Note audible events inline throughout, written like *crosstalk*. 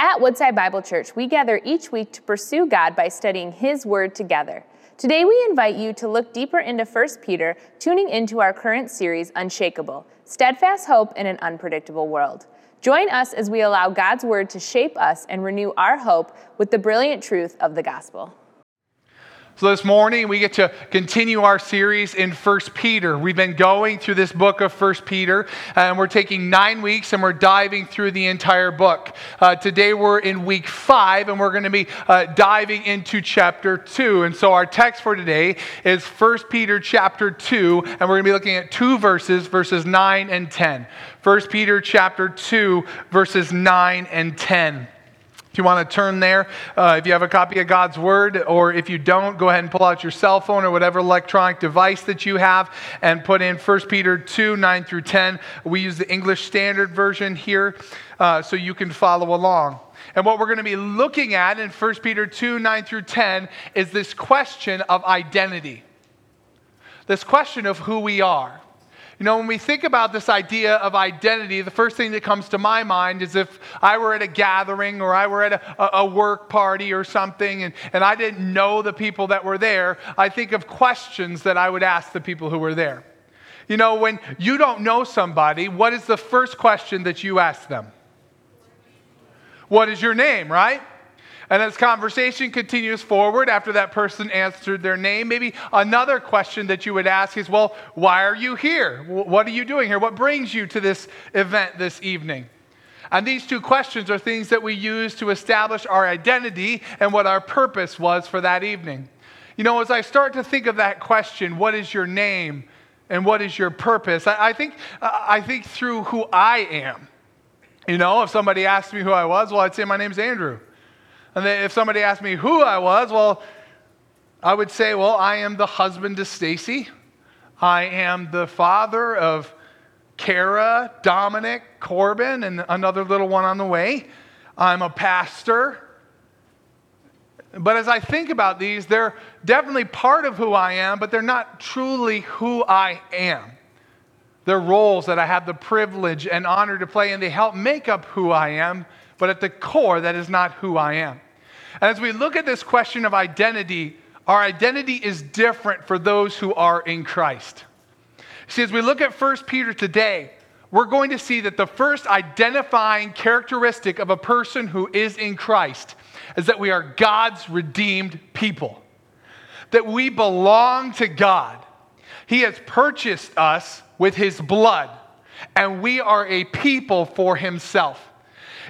At Woodside Bible Church, we gather each week to pursue God by studying His Word together. Today, we invite you to look deeper into 1 Peter, tuning into our current series, Unshakable Steadfast Hope in an Unpredictable World. Join us as we allow God's Word to shape us and renew our hope with the brilliant truth of the gospel. So this morning we get to continue our series in 1 Peter. We've been going through this book of 1 Peter, and we're taking nine weeks and we're diving through the entire book. Uh, today we're in week five, and we're going to be uh, diving into chapter two. And so our text for today is 1 Peter chapter two, and we're going to be looking at two verses, verses nine and ten. 1 Peter chapter two, verses nine and ten. You want to turn there, uh, if you have a copy of God's Word, or if you don't, go ahead and pull out your cell phone or whatever electronic device that you have and put in 1 Peter 2 9 through 10. We use the English Standard Version here uh, so you can follow along. And what we're going to be looking at in 1 Peter 2 9 through 10 is this question of identity, this question of who we are. You know, when we think about this idea of identity, the first thing that comes to my mind is if I were at a gathering or I were at a, a, work party or something and, and I didn't know the people that were there, I think of questions that I would ask the people who were there. You know, when you don't know somebody, what is the first question that you ask them? What is your name, right? And as conversation continues forward after that person answered their name, maybe another question that you would ask is, Well, why are you here? What are you doing here? What brings you to this event this evening? And these two questions are things that we use to establish our identity and what our purpose was for that evening. You know, as I start to think of that question, what is your name and what is your purpose? I, I think, I think through who I am. You know, if somebody asked me who I was, well, I'd say my name's Andrew. And if somebody asked me who I was, well, I would say, well, I am the husband to Stacy. I am the father of Kara, Dominic, Corbin, and another little one on the way. I'm a pastor. But as I think about these, they're definitely part of who I am, but they're not truly who I am. They're roles that I have the privilege and honor to play, and they help make up who I am, but at the core, that is not who I am. As we look at this question of identity, our identity is different for those who are in Christ. See, as we look at 1 Peter today, we're going to see that the first identifying characteristic of a person who is in Christ is that we are God's redeemed people, that we belong to God. He has purchased us with His blood, and we are a people for Himself.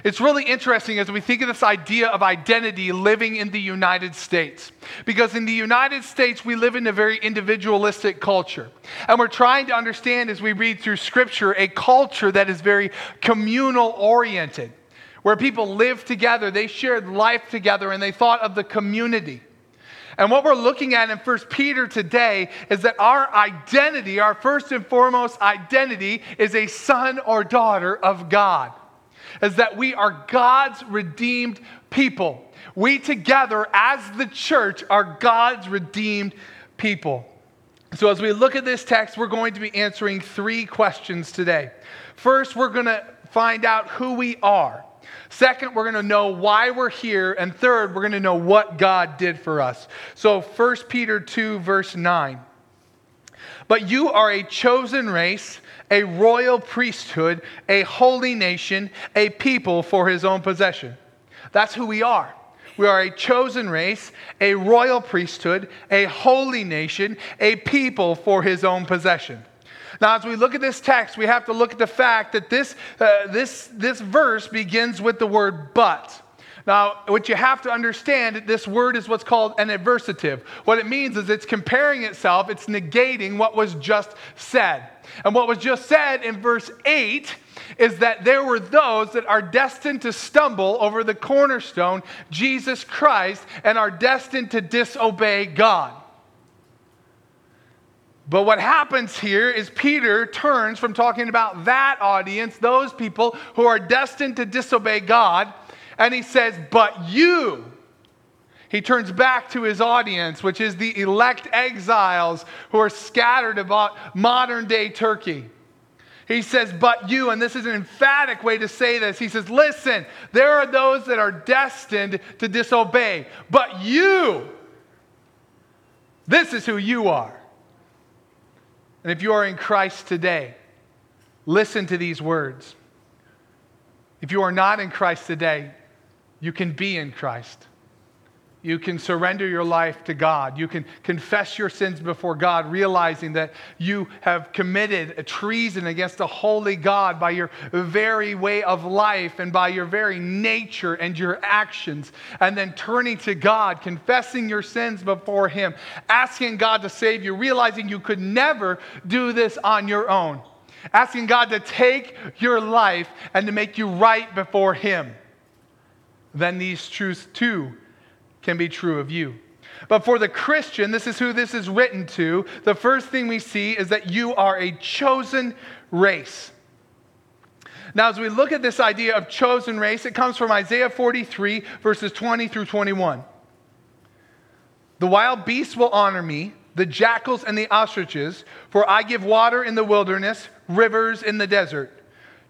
It's really interesting as we think of this idea of identity living in the United States. Because in the United States, we live in a very individualistic culture. And we're trying to understand as we read through Scripture a culture that is very communal oriented, where people lived together, they shared life together, and they thought of the community. And what we're looking at in 1 Peter today is that our identity, our first and foremost identity, is a son or daughter of God is that we are God's redeemed people. We together, as the church, are God's redeemed people. So, as we look at this text, we're going to be answering three questions today. First, we're going to find out who we are. Second, we're going to know why we're here. And third, we're going to know what God did for us. So, 1 Peter 2, verse 9. But you are a chosen race a royal priesthood, a holy nation, a people for his own possession. That's who we are. We are a chosen race, a royal priesthood, a holy nation, a people for his own possession. Now, as we look at this text, we have to look at the fact that this, uh, this, this verse begins with the word but. Now, what you have to understand, this word is what's called an adversative. What it means is it's comparing itself, it's negating what was just said. And what was just said in verse 8 is that there were those that are destined to stumble over the cornerstone, Jesus Christ, and are destined to disobey God. But what happens here is Peter turns from talking about that audience, those people who are destined to disobey God, and he says, But you, he turns back to his audience, which is the elect exiles who are scattered about modern day Turkey. He says, but you, and this is an emphatic way to say this. He says, listen, there are those that are destined to disobey, but you, this is who you are. And if you are in Christ today, listen to these words. If you are not in Christ today, you can be in Christ. You can surrender your life to God. You can confess your sins before God, realizing that you have committed a treason against a holy God by your very way of life and by your very nature and your actions. And then turning to God, confessing your sins before Him, asking God to save you, realizing you could never do this on your own. Asking God to take your life and to make you right before Him. Then these truths too can be true of you. But for the Christian, this is who this is written to. The first thing we see is that you are a chosen race. Now, as we look at this idea of chosen race, it comes from Isaiah 43, verses 20 through 21. The wild beasts will honor me, the jackals and the ostriches, for I give water in the wilderness, rivers in the desert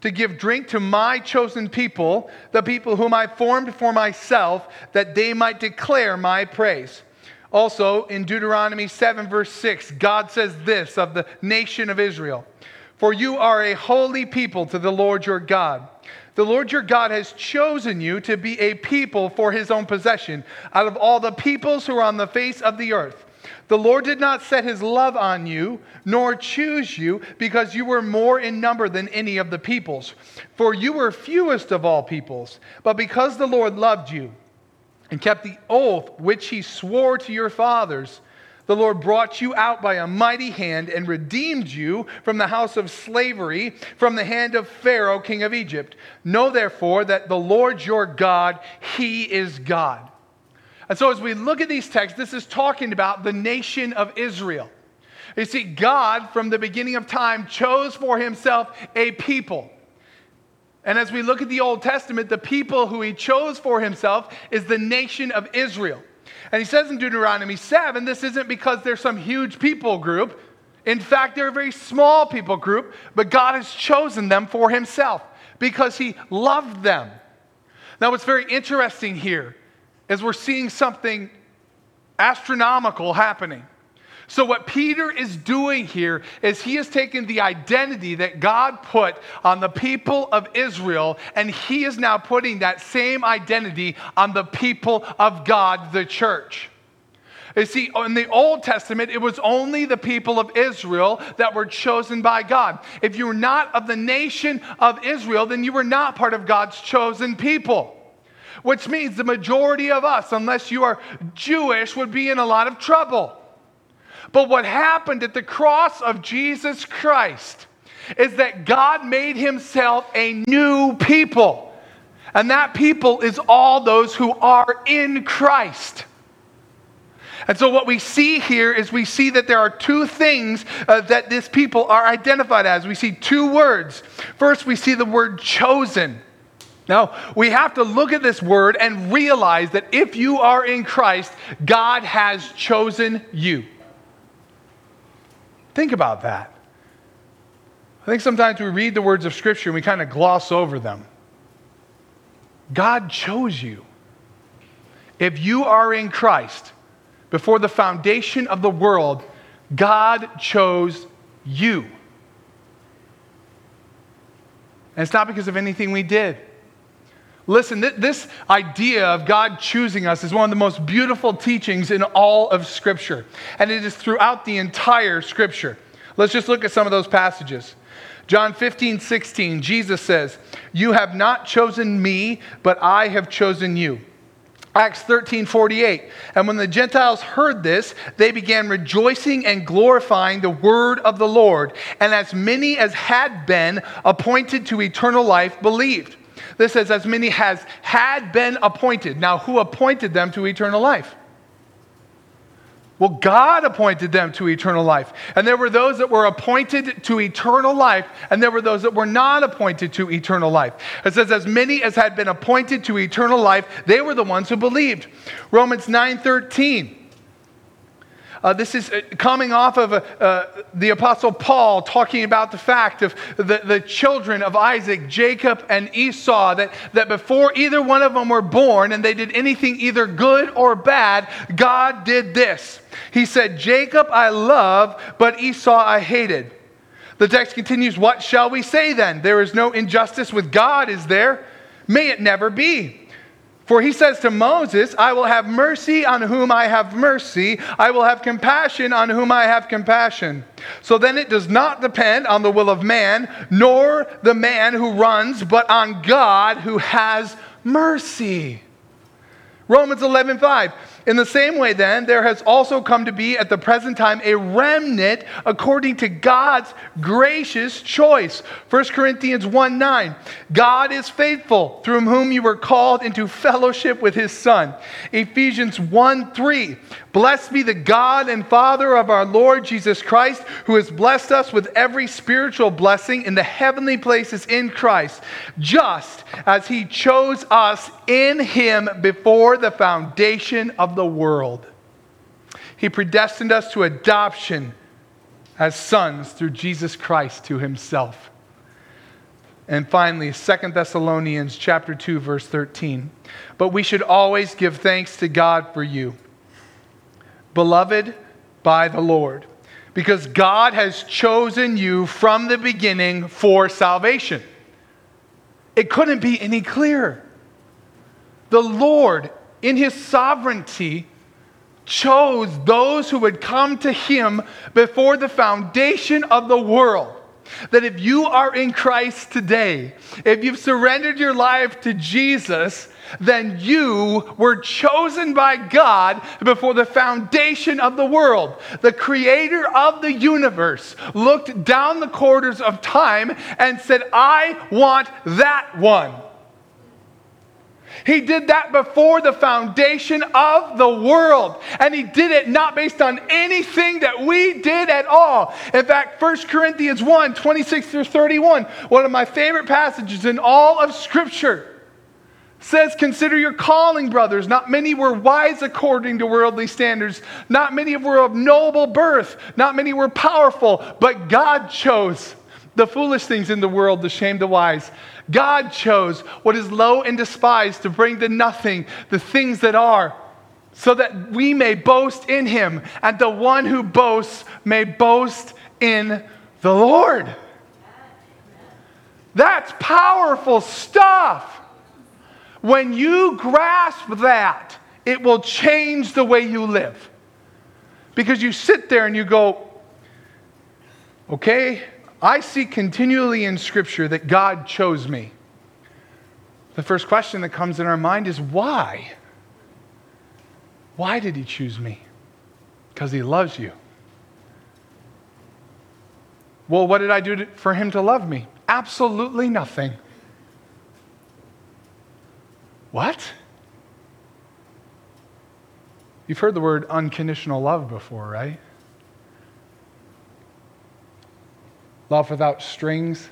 to give drink to my chosen people, the people whom I formed for myself, that they might declare my praise. Also, in Deuteronomy 7, verse 6, God says this of the nation of Israel For you are a holy people to the Lord your God. The Lord your God has chosen you to be a people for his own possession out of all the peoples who are on the face of the earth. The Lord did not set his love on you, nor choose you, because you were more in number than any of the peoples. For you were fewest of all peoples. But because the Lord loved you and kept the oath which he swore to your fathers, the Lord brought you out by a mighty hand and redeemed you from the house of slavery, from the hand of Pharaoh, king of Egypt. Know therefore that the Lord your God, he is God. And so, as we look at these texts, this is talking about the nation of Israel. You see, God, from the beginning of time, chose for himself a people. And as we look at the Old Testament, the people who he chose for himself is the nation of Israel. And he says in Deuteronomy 7, this isn't because there's some huge people group. In fact, they're a very small people group, but God has chosen them for himself because he loved them. Now, what's very interesting here is we're seeing something astronomical happening. So, what Peter is doing here is he has taken the identity that God put on the people of Israel, and he is now putting that same identity on the people of God, the church. You see, in the Old Testament, it was only the people of Israel that were chosen by God. If you were not of the nation of Israel, then you were not part of God's chosen people which means the majority of us, unless you are Jewish, would be in a lot of trouble. But what happened at the cross of Jesus Christ is that God made himself a new people. And that people is all those who are in Christ. And so, what we see here is we see that there are two things uh, that this people are identified as. We see two words. First, we see the word chosen. Now, we have to look at this word and realize that if you are in Christ, God has chosen you. Think about that. I think sometimes we read the words of Scripture and we kind of gloss over them. God chose you. If you are in Christ, before the foundation of the world, God chose you. And it's not because of anything we did. Listen, th- this idea of God choosing us is one of the most beautiful teachings in all of Scripture, and it is throughout the entire Scripture. Let's just look at some of those passages. John 15, 16, Jesus says, You have not chosen me, but I have chosen you. Acts 13, 48. And when the Gentiles heard this, they began rejoicing and glorifying the word of the Lord. And as many as had been appointed to eternal life believed. This says, as many as had been appointed. Now, who appointed them to eternal life? Well, God appointed them to eternal life. And there were those that were appointed to eternal life, and there were those that were not appointed to eternal life. It says, as many as had been appointed to eternal life, they were the ones who believed. Romans 9 13. Uh, this is uh, coming off of uh, uh, the Apostle Paul talking about the fact of the, the children of Isaac, Jacob, and Esau, that, that before either one of them were born and they did anything either good or bad, God did this. He said, Jacob I love, but Esau I hated. The text continues, What shall we say then? There is no injustice with God, is there? May it never be. For he says to Moses, I will have mercy on whom I have mercy. I will have compassion on whom I have compassion. So then it does not depend on the will of man, nor the man who runs, but on God who has mercy. Romans 11, 5. In the same way, then, there has also come to be at the present time a remnant according to God's gracious choice. 1 Corinthians 1 9. God is faithful, through whom you were called into fellowship with his Son. Ephesians 1 3. Blessed be the God and Father of our Lord Jesus Christ, who has blessed us with every spiritual blessing in the heavenly places in Christ, just as he chose us in him before the foundation of the world. He predestined us to adoption as sons through Jesus Christ to himself. And finally, 2 Thessalonians chapter 2 verse 13. But we should always give thanks to God for you, beloved by the Lord, because God has chosen you from the beginning for salvation. It couldn't be any clearer. The Lord in his sovereignty, chose those who would come to him before the foundation of the world. That if you are in Christ today, if you've surrendered your life to Jesus, then you were chosen by God before the foundation of the world. The creator of the universe looked down the corridors of time and said, I want that one. He did that before the foundation of the world. And he did it not based on anything that we did at all. In fact, 1 Corinthians 1 26 through 31, one of my favorite passages in all of Scripture, says, Consider your calling, brothers. Not many were wise according to worldly standards, not many were of noble birth, not many were powerful, but God chose the foolish things in the world to shame the wise. God chose what is low and despised to bring to nothing the things that are, so that we may boast in him, and the one who boasts may boast in the Lord. That's powerful stuff. When you grasp that, it will change the way you live. Because you sit there and you go, okay, I see continually in Scripture that God chose me. The first question that comes in our mind is why? Why did He choose me? Because He loves you. Well, what did I do to, for Him to love me? Absolutely nothing. What? You've heard the word unconditional love before, right? Love without strings.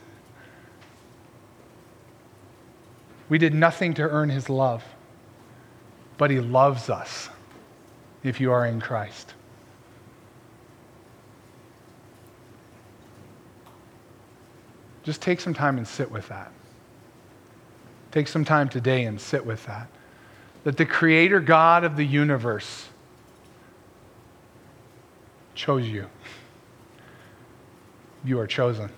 We did nothing to earn his love, but he loves us if you are in Christ. Just take some time and sit with that. Take some time today and sit with that. That the Creator God of the universe chose you you are chosen.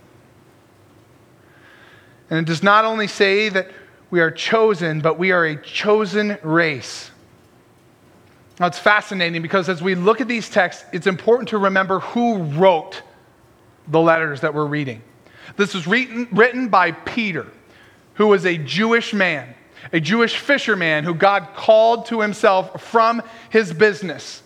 And it does not only say that we are chosen, but we are a chosen race. Now, it's fascinating because as we look at these texts, it's important to remember who wrote the letters that we're reading. This was written, written by Peter, who was a Jewish man, a Jewish fisherman who God called to himself from his business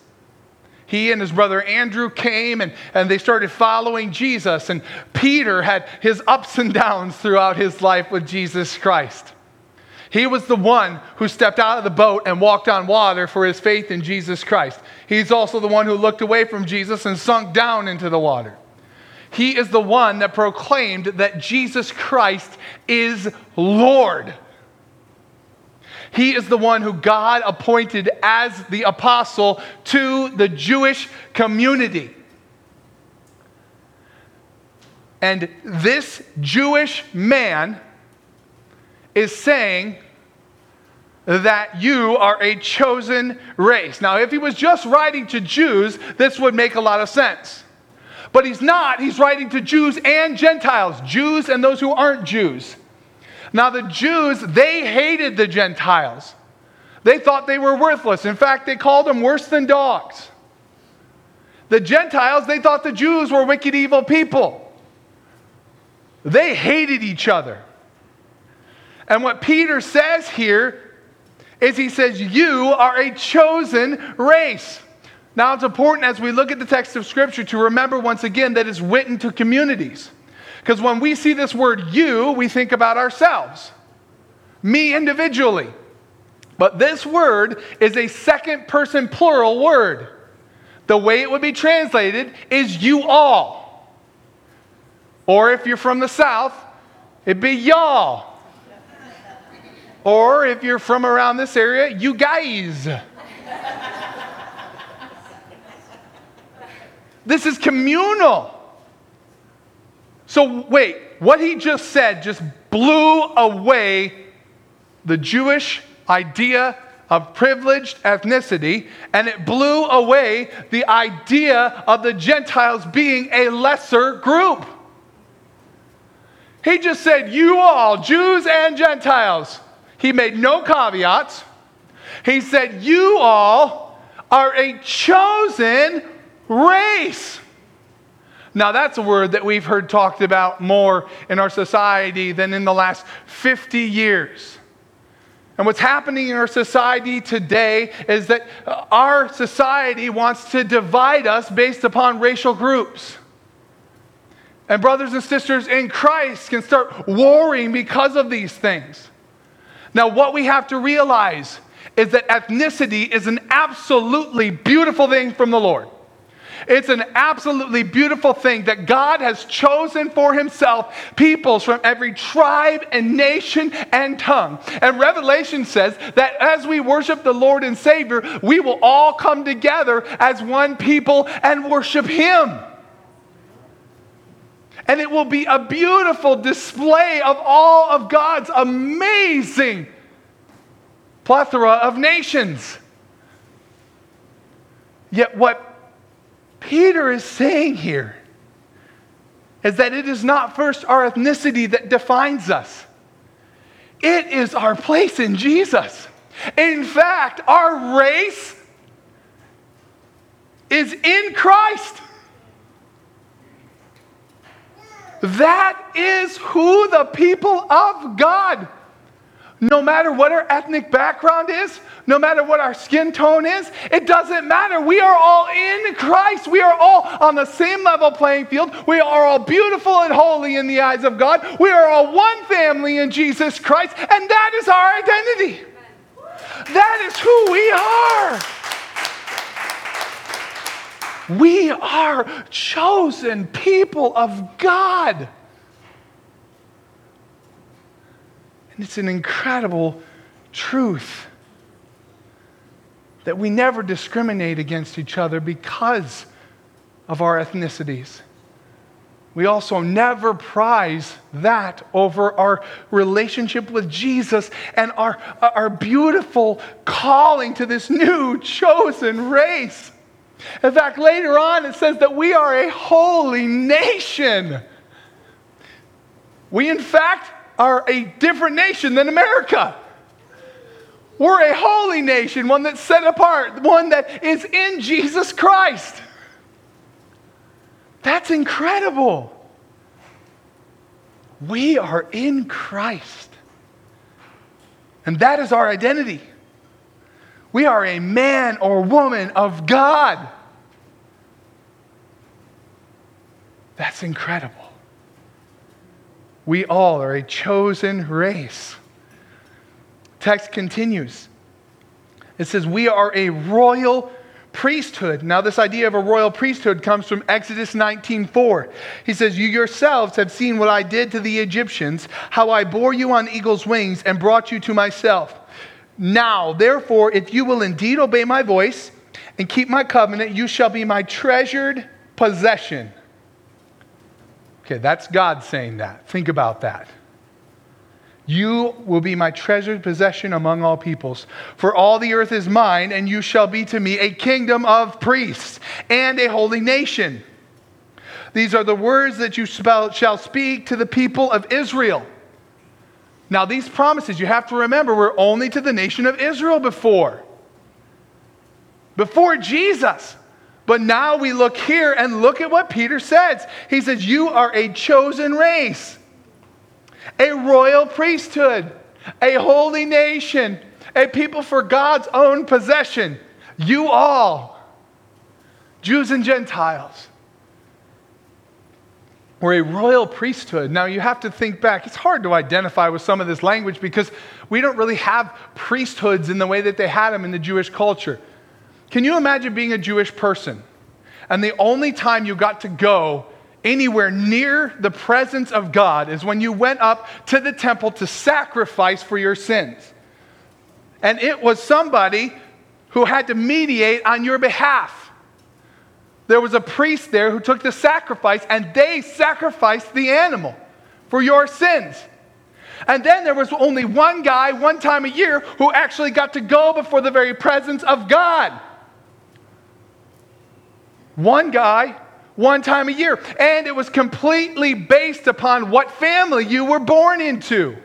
he and his brother Andrew came and, and they started following Jesus. And Peter had his ups and downs throughout his life with Jesus Christ. He was the one who stepped out of the boat and walked on water for his faith in Jesus Christ. He's also the one who looked away from Jesus and sunk down into the water. He is the one that proclaimed that Jesus Christ is Lord. He is the one who God appointed as the apostle to the Jewish community. And this Jewish man is saying that you are a chosen race. Now, if he was just writing to Jews, this would make a lot of sense. But he's not. He's writing to Jews and Gentiles, Jews and those who aren't Jews. Now, the Jews, they hated the Gentiles. They thought they were worthless. In fact, they called them worse than dogs. The Gentiles, they thought the Jews were wicked, evil people. They hated each other. And what Peter says here is he says, You are a chosen race. Now, it's important as we look at the text of Scripture to remember once again that it's written to communities. Because when we see this word you, we think about ourselves, me individually. But this word is a second person plural word. The way it would be translated is you all. Or if you're from the South, it'd be y'all. Or if you're from around this area, you guys. this is communal. So, wait, what he just said just blew away the Jewish idea of privileged ethnicity, and it blew away the idea of the Gentiles being a lesser group. He just said, You all, Jews and Gentiles. He made no caveats. He said, You all are a chosen race. Now, that's a word that we've heard talked about more in our society than in the last 50 years. And what's happening in our society today is that uh, our society wants to divide us based upon racial groups. And brothers and sisters in Christ can start warring because of these things. Now, what we have to realize is that ethnicity is an absolutely beautiful thing from the Lord. It's an absolutely beautiful thing that God has chosen for himself peoples from every tribe and nation and tongue. And Revelation says that as we worship the Lord and Savior, we will all come together as one people and worship him. And it will be a beautiful display of all of God's amazing plethora of nations. Yet, what Peter is saying here is that it is not first our ethnicity that defines us, it is our place in Jesus. In fact, our race is in Christ. That is who the people of God no matter what our ethnic background is, no matter what our skin tone is, it doesn't matter. We are all in Christ. We are all on the same level playing field. We are all beautiful and holy in the eyes of God. We are all one family in Jesus Christ, and that is our identity. That is who we are. We are chosen people of God. And it's an incredible truth that we never discriminate against each other because of our ethnicities. We also never prize that over our relationship with Jesus and our, our beautiful calling to this new chosen race. In fact, later on, it says that we are a holy nation. We, in fact, are a different nation than America. We're a holy nation, one that's set apart, one that is in Jesus Christ. That's incredible. We are in Christ. And that is our identity. We are a man or woman of God. That's incredible. We all are a chosen race. Text continues. It says, We are a royal priesthood. Now, this idea of a royal priesthood comes from Exodus 19:4. He says, You yourselves have seen what I did to the Egyptians, how I bore you on eagle's wings and brought you to myself. Now, therefore, if you will indeed obey my voice and keep my covenant, you shall be my treasured possession. Okay, that's God saying that. Think about that. You will be my treasured possession among all peoples. For all the earth is mine, and you shall be to me a kingdom of priests and a holy nation. These are the words that you shall speak to the people of Israel. Now, these promises, you have to remember, were only to the nation of Israel before. Before Jesus. But now we look here and look at what Peter says. He says, You are a chosen race, a royal priesthood, a holy nation, a people for God's own possession. You all, Jews and Gentiles, were a royal priesthood. Now you have to think back. It's hard to identify with some of this language because we don't really have priesthoods in the way that they had them in the Jewish culture. Can you imagine being a Jewish person and the only time you got to go anywhere near the presence of God is when you went up to the temple to sacrifice for your sins? And it was somebody who had to mediate on your behalf. There was a priest there who took the sacrifice and they sacrificed the animal for your sins. And then there was only one guy, one time a year, who actually got to go before the very presence of God. One guy, one time a year. And it was completely based upon what family you were born into.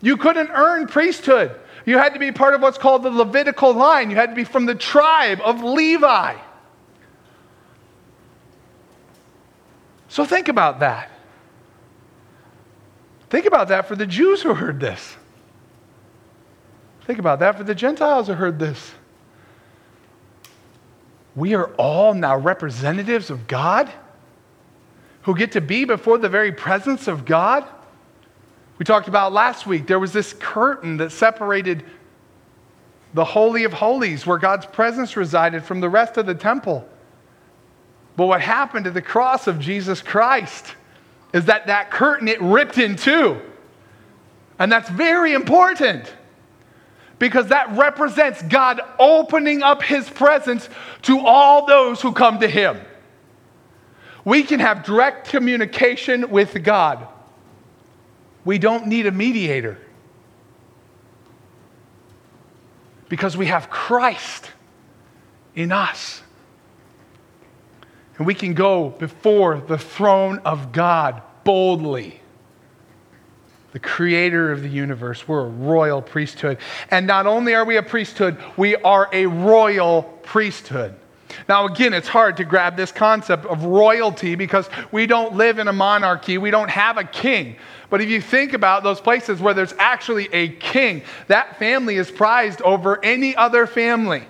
You couldn't earn priesthood. You had to be part of what's called the Levitical line. You had to be from the tribe of Levi. So think about that. Think about that for the Jews who heard this. Think about that for the Gentiles who heard this we are all now representatives of God who get to be before the very presence of God. We talked about last week, there was this curtain that separated the Holy of Holies, where God's presence resided, from the rest of the temple. But what happened at the cross of Jesus Christ is that that curtain, it ripped in two. And that's very important because that represents God opening up his presence to all those who come to him. We can have direct communication with God. We don't need a mediator because we have Christ in us. And we can go before the throne of God boldly the creator of the universe. We're a royal priesthood. And not only are we a priesthood, we are a royal priesthood. Now, again, it's hard to grab this concept of royalty because we don't live in a monarchy. We don't have a king. But if you think about those places where there's actually a king, that family is prized over any other family.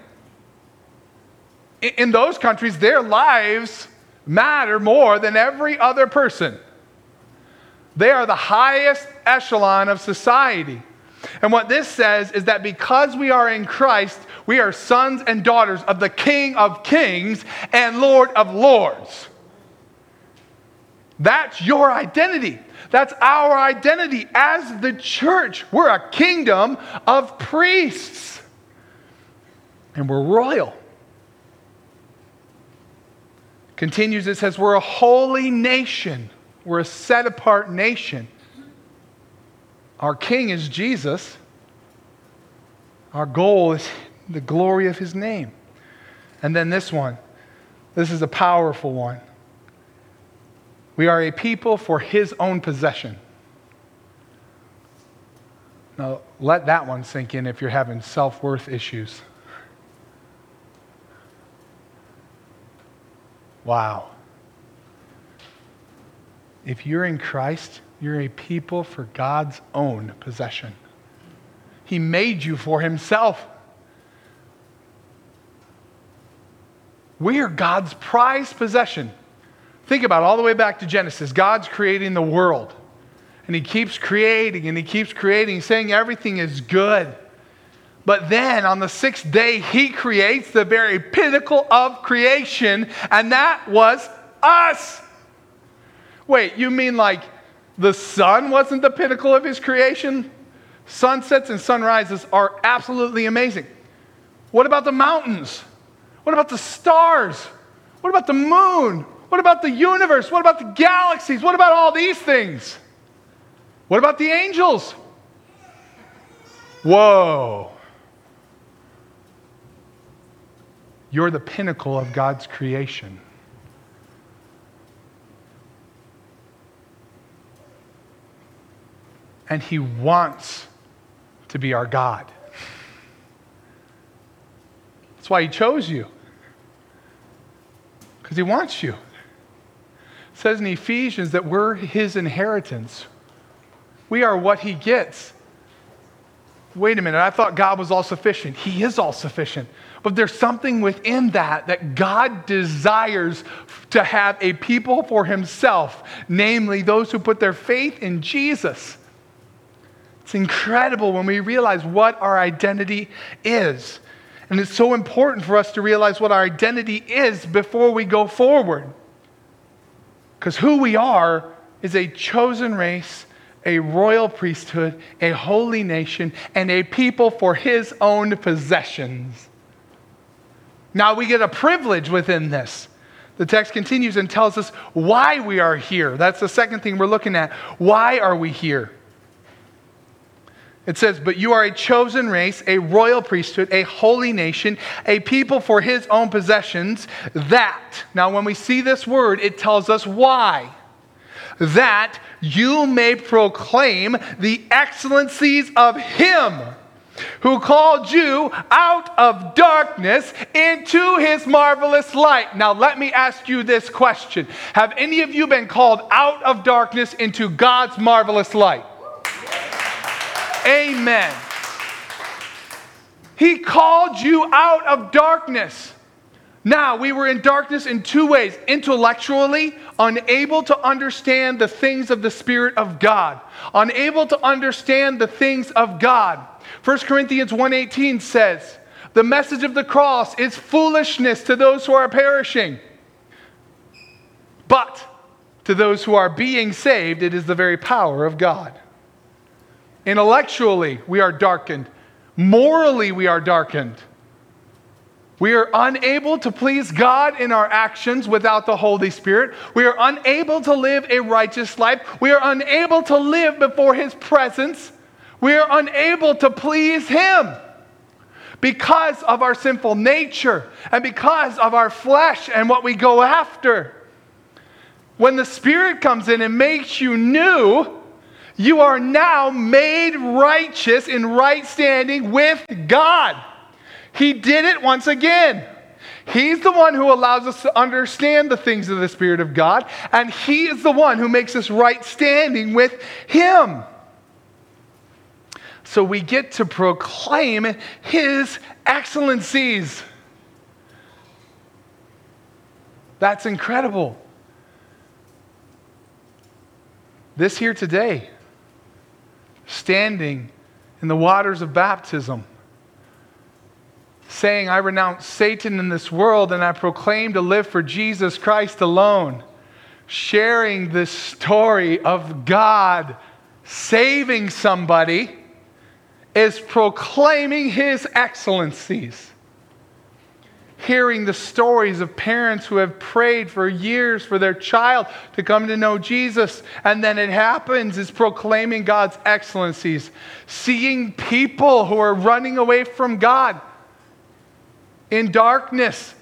In those countries, their lives matter more than every other person. They are the highest echelon of society. And what this says is that because we are in Christ, we are sons and daughters of the King of Kings and Lord of Lords. That's your identity. That's our identity as the church. We're a kingdom of priests. And we're royal. Continues, it says, we're a holy nation. We're a set apart nation. Our king is Jesus. Our goal is the glory of his name. And then this one. This is a powerful one. We are a people for his own possession. Now, let that one sink in if you're having self worth issues. Wow. If you're in Christ, you're a people for God's own possession. He made you for Himself. We are God's prized possession. Think about it, all the way back to Genesis. God's creating the world. And He keeps creating and He keeps creating, saying everything is good. But then on the sixth day, He creates the very pinnacle of creation, and that was us. Wait, you mean like the sun wasn't the pinnacle of his creation? Sunsets and sunrises are absolutely amazing. What about the mountains? What about the stars? What about the moon? What about the universe? What about the galaxies? What about all these things? What about the angels? Whoa. You're the pinnacle of God's creation. And He wants to be our God. That's why He chose you, because He wants you. It says in Ephesians that we're His inheritance, we are what He gets. Wait a minute, I thought God was all sufficient. He is all sufficient. But there's something within that that God desires to have a people for himself, namely those who put their faith in Jesus. It's incredible when we realize what our identity is. And it's so important for us to realize what our identity is before we go forward. Because who we are is a chosen race, a royal priesthood, a holy nation, and a people for his own possessions. Now we get a privilege within this. The text continues and tells us why we are here. That's the second thing we're looking at. Why are we here? It says, But you are a chosen race, a royal priesthood, a holy nation, a people for his own possessions. That, now when we see this word, it tells us why. That you may proclaim the excellencies of him who called you out of darkness into his marvelous light. Now, let me ask you this question Have any of you been called out of darkness into God's marvelous light? Amen. He called you out of darkness. Now, we were in darkness in two ways intellectually, unable to understand the things of the Spirit of God, unable to understand the things of God. 1 Corinthians 1:18 says, "The message of the cross is foolishness to those who are perishing, but to those who are being saved, it is the very power of God." Intellectually, we are darkened. Morally, we are darkened. We are unable to please God in our actions without the Holy Spirit. We are unable to live a righteous life. We are unable to live before His presence. We are unable to please Him because of our sinful nature and because of our flesh and what we go after. When the Spirit comes in and makes you new, you are now made righteous in right standing with God. He did it once again. He's the one who allows us to understand the things of the Spirit of God, and He is the one who makes us right standing with Him. So we get to proclaim His excellencies. That's incredible. This here today standing in the waters of baptism, saying, I renounce Satan in this world and I proclaim to live for Jesus Christ alone, sharing the story of God saving somebody is proclaiming his excellencies hearing the stories of parents who have prayed for years for their child to come to know Jesus, and then it happens, is proclaiming God's excellencies. Seeing people who are running away from God in darkness,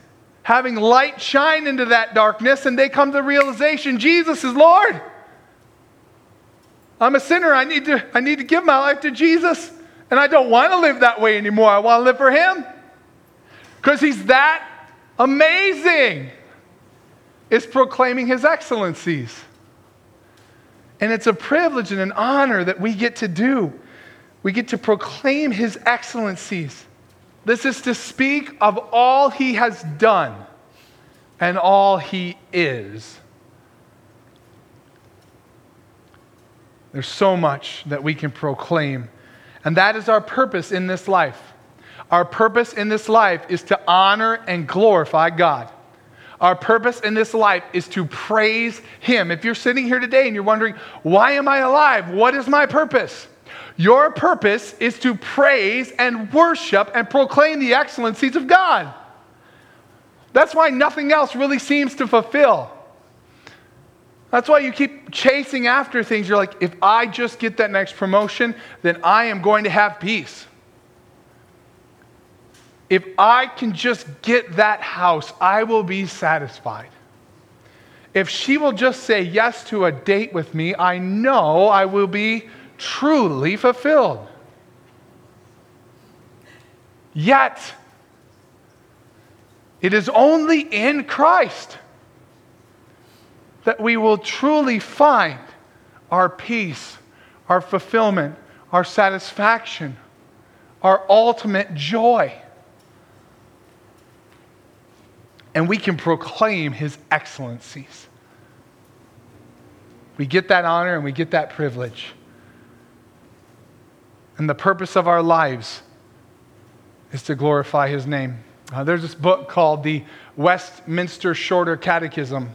having light shine into that darkness, and they come to the realization Jesus is Lord. I'm a sinner. I need to, I need to give my life to Jesus. And I don't want to live that way anymore. I want to live for Him because he's that amazing, is proclaiming his excellencies. And it's a privilege and an honor that we get to do. We get to proclaim his excellencies. This is to speak of all he has done and all he is. There's so much that we can proclaim. And that is our purpose in this life. Our purpose in this life is to honor and glorify God. Our purpose in this life is to praise Him. If you're sitting here today and you're wondering, why am I alive? What is my purpose? Your purpose is to praise and worship and proclaim the excellencies of God. That's why nothing else really seems to fulfill. That's why you keep chasing after things. You're like, if I just get that next promotion, then I am going to have peace. If I can just get that house, I will be satisfied. If she will just say yes to a date with me, I know I will be truly fulfilled. Yet, it is only in Christ that we will truly find our peace, our fulfillment, our satisfaction, our ultimate joy. And we can proclaim his excellencies. We get that honor and we get that privilege. And the purpose of our lives is to glorify his name. Uh, there's this book called the Westminster Shorter Catechism.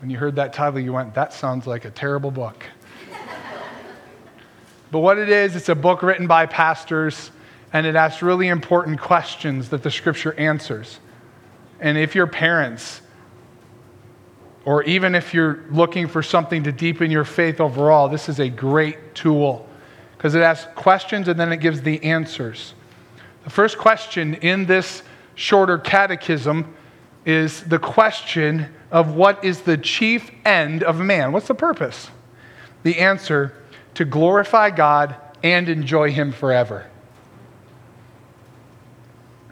When you heard that title, you went, that sounds like a terrible book. *laughs* but what it is, it's a book written by pastors, and it asks really important questions that the scripture answers. And if your parents, or even if you're looking for something to deepen your faith overall, this is a great tool because it asks questions and then it gives the answers. The first question in this shorter catechism is the question of what is the chief end of man? What's the purpose? The answer to glorify God and enjoy Him forever.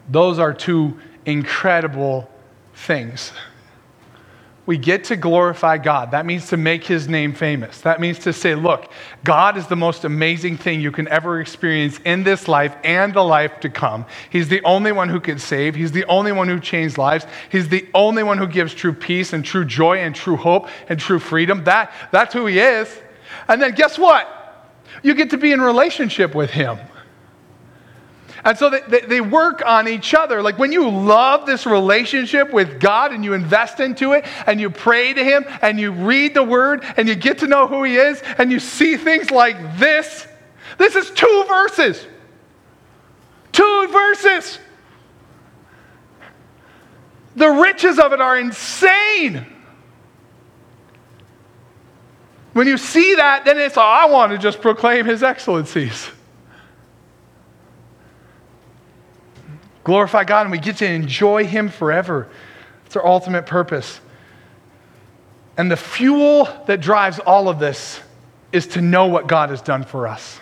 Those are two incredible things we get to glorify God. That means to make his name famous. That means to say, look, God is the most amazing thing you can ever experience in this life and the life to come. He's the only one who can save. He's the only one who changes lives. He's the only one who gives true peace and true joy and true hope and true freedom. That, that's who he is. And then guess what? You get to be in relationship with him. And so they, they, work on each other. Like when you love this relationship with God and you invest into it and you pray to Him and you read the Word and you get to know who He is and you see things like this. This is two verses. Two verses. The riches of it are insane. When you see that, then it's, oh, I want to just proclaim His excellencies. Glorify God, and we get to enjoy Him forever. It's our ultimate purpose. And the fuel that drives all of this is to know what God has done for us.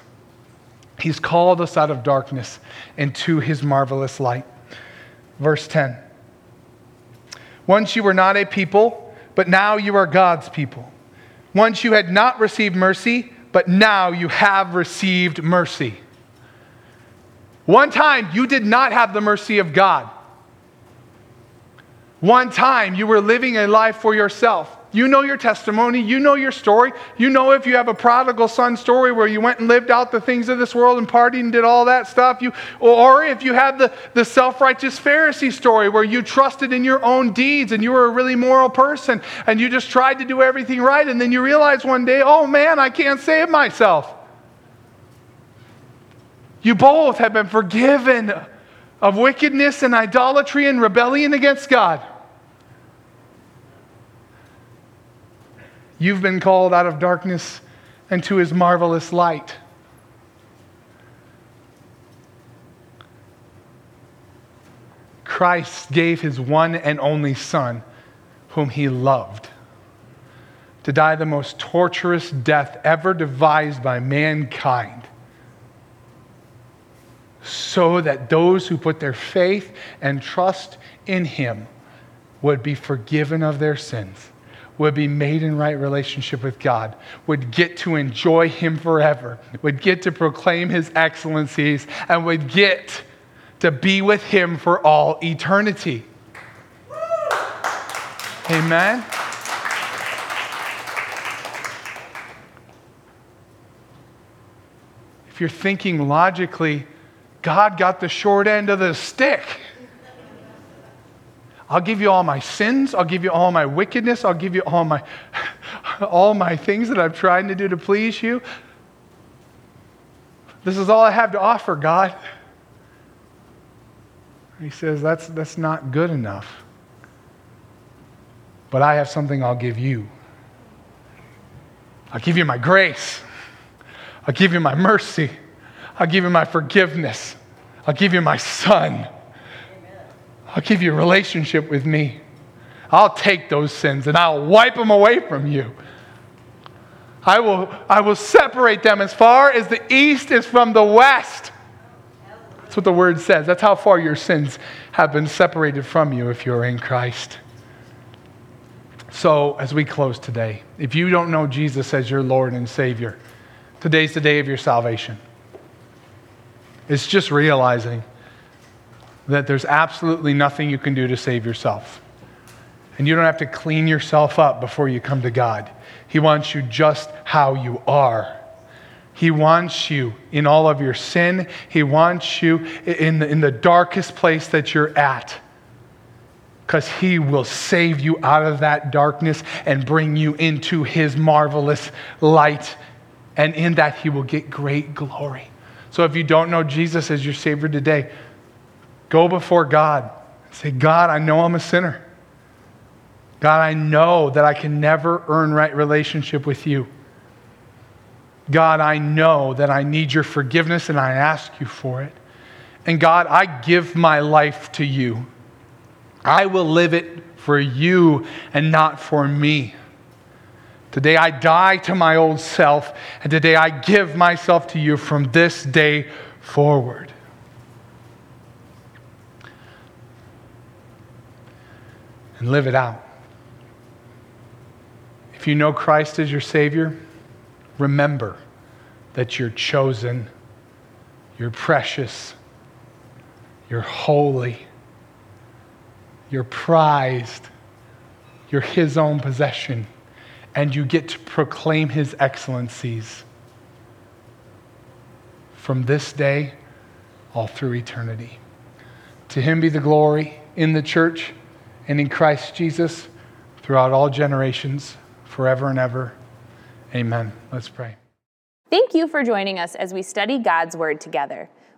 He's called us out of darkness into His marvelous light. Verse 10 Once you were not a people, but now you are God's people. Once you had not received mercy, but now you have received mercy. One time you did not have the mercy of God. One time you were living a life for yourself. You know your testimony. You know your story. You know if you have a prodigal son story where you went and lived out the things of this world and partied and did all that stuff. You, or if you have the, the self righteous Pharisee story where you trusted in your own deeds and you were a really moral person and you just tried to do everything right. And then you realize one day, oh man, I can't save myself. You both have been forgiven of wickedness and idolatry and rebellion against God. You've been called out of darkness into his marvelous light. Christ gave his one and only Son, whom he loved, to die the most torturous death ever devised by mankind so that those who put their faith and trust in him would be forgiven of their sins, would be made in right relationship with God, would get to enjoy him forever, would get to proclaim his excellencies, and would get to be with him for all eternity. Amen. If you're thinking logically, God got the short end of the stick. I'll give you all my sins. I'll give you all my wickedness. I'll give you all my, *laughs* all my things that I'm trying to do to please you. This is all I have to offer, God. He says, That's, that's not good enough. But I have something I'll give you. I'll give you my grace. I'll give you my mercy. I'll give you my forgiveness. I'll give you my son. I'll give you a relationship with me. I'll take those sins and I'll wipe them away from you. I will, I will separate them as far as the east is from the west. That's what the word says. That's how far your sins have been separated from you if you're in Christ. So, as we close today, if you don't know Jesus as your Lord and Savior, today's the day of your salvation. It's just realizing that there's absolutely nothing you can do to save yourself. And you don't have to clean yourself up before you come to God. He wants you just how you are. He wants you in all of your sin. He wants you in the, in the darkest place that you're at. Because He will save you out of that darkness and bring you into His marvelous light. And in that, He will get great glory. So if you don't know Jesus as your Savior today, go before God. And say, God, I know I'm a sinner. God, I know that I can never earn right relationship with you. God, I know that I need your forgiveness and I ask you for it. And God, I give my life to you. I will live it for you and not for me. Today I die to my old self, and today I give myself to you from this day forward. And live it out. If you know Christ as your Savior, remember that you're chosen, you're precious, you're holy, you're prized, you're His own possession and you get to proclaim his excellencies from this day all through eternity. To him be the glory in the church and in Christ Jesus throughout all generations, forever and ever. Amen. Let's pray. Thank you for joining us as we study God's Word together.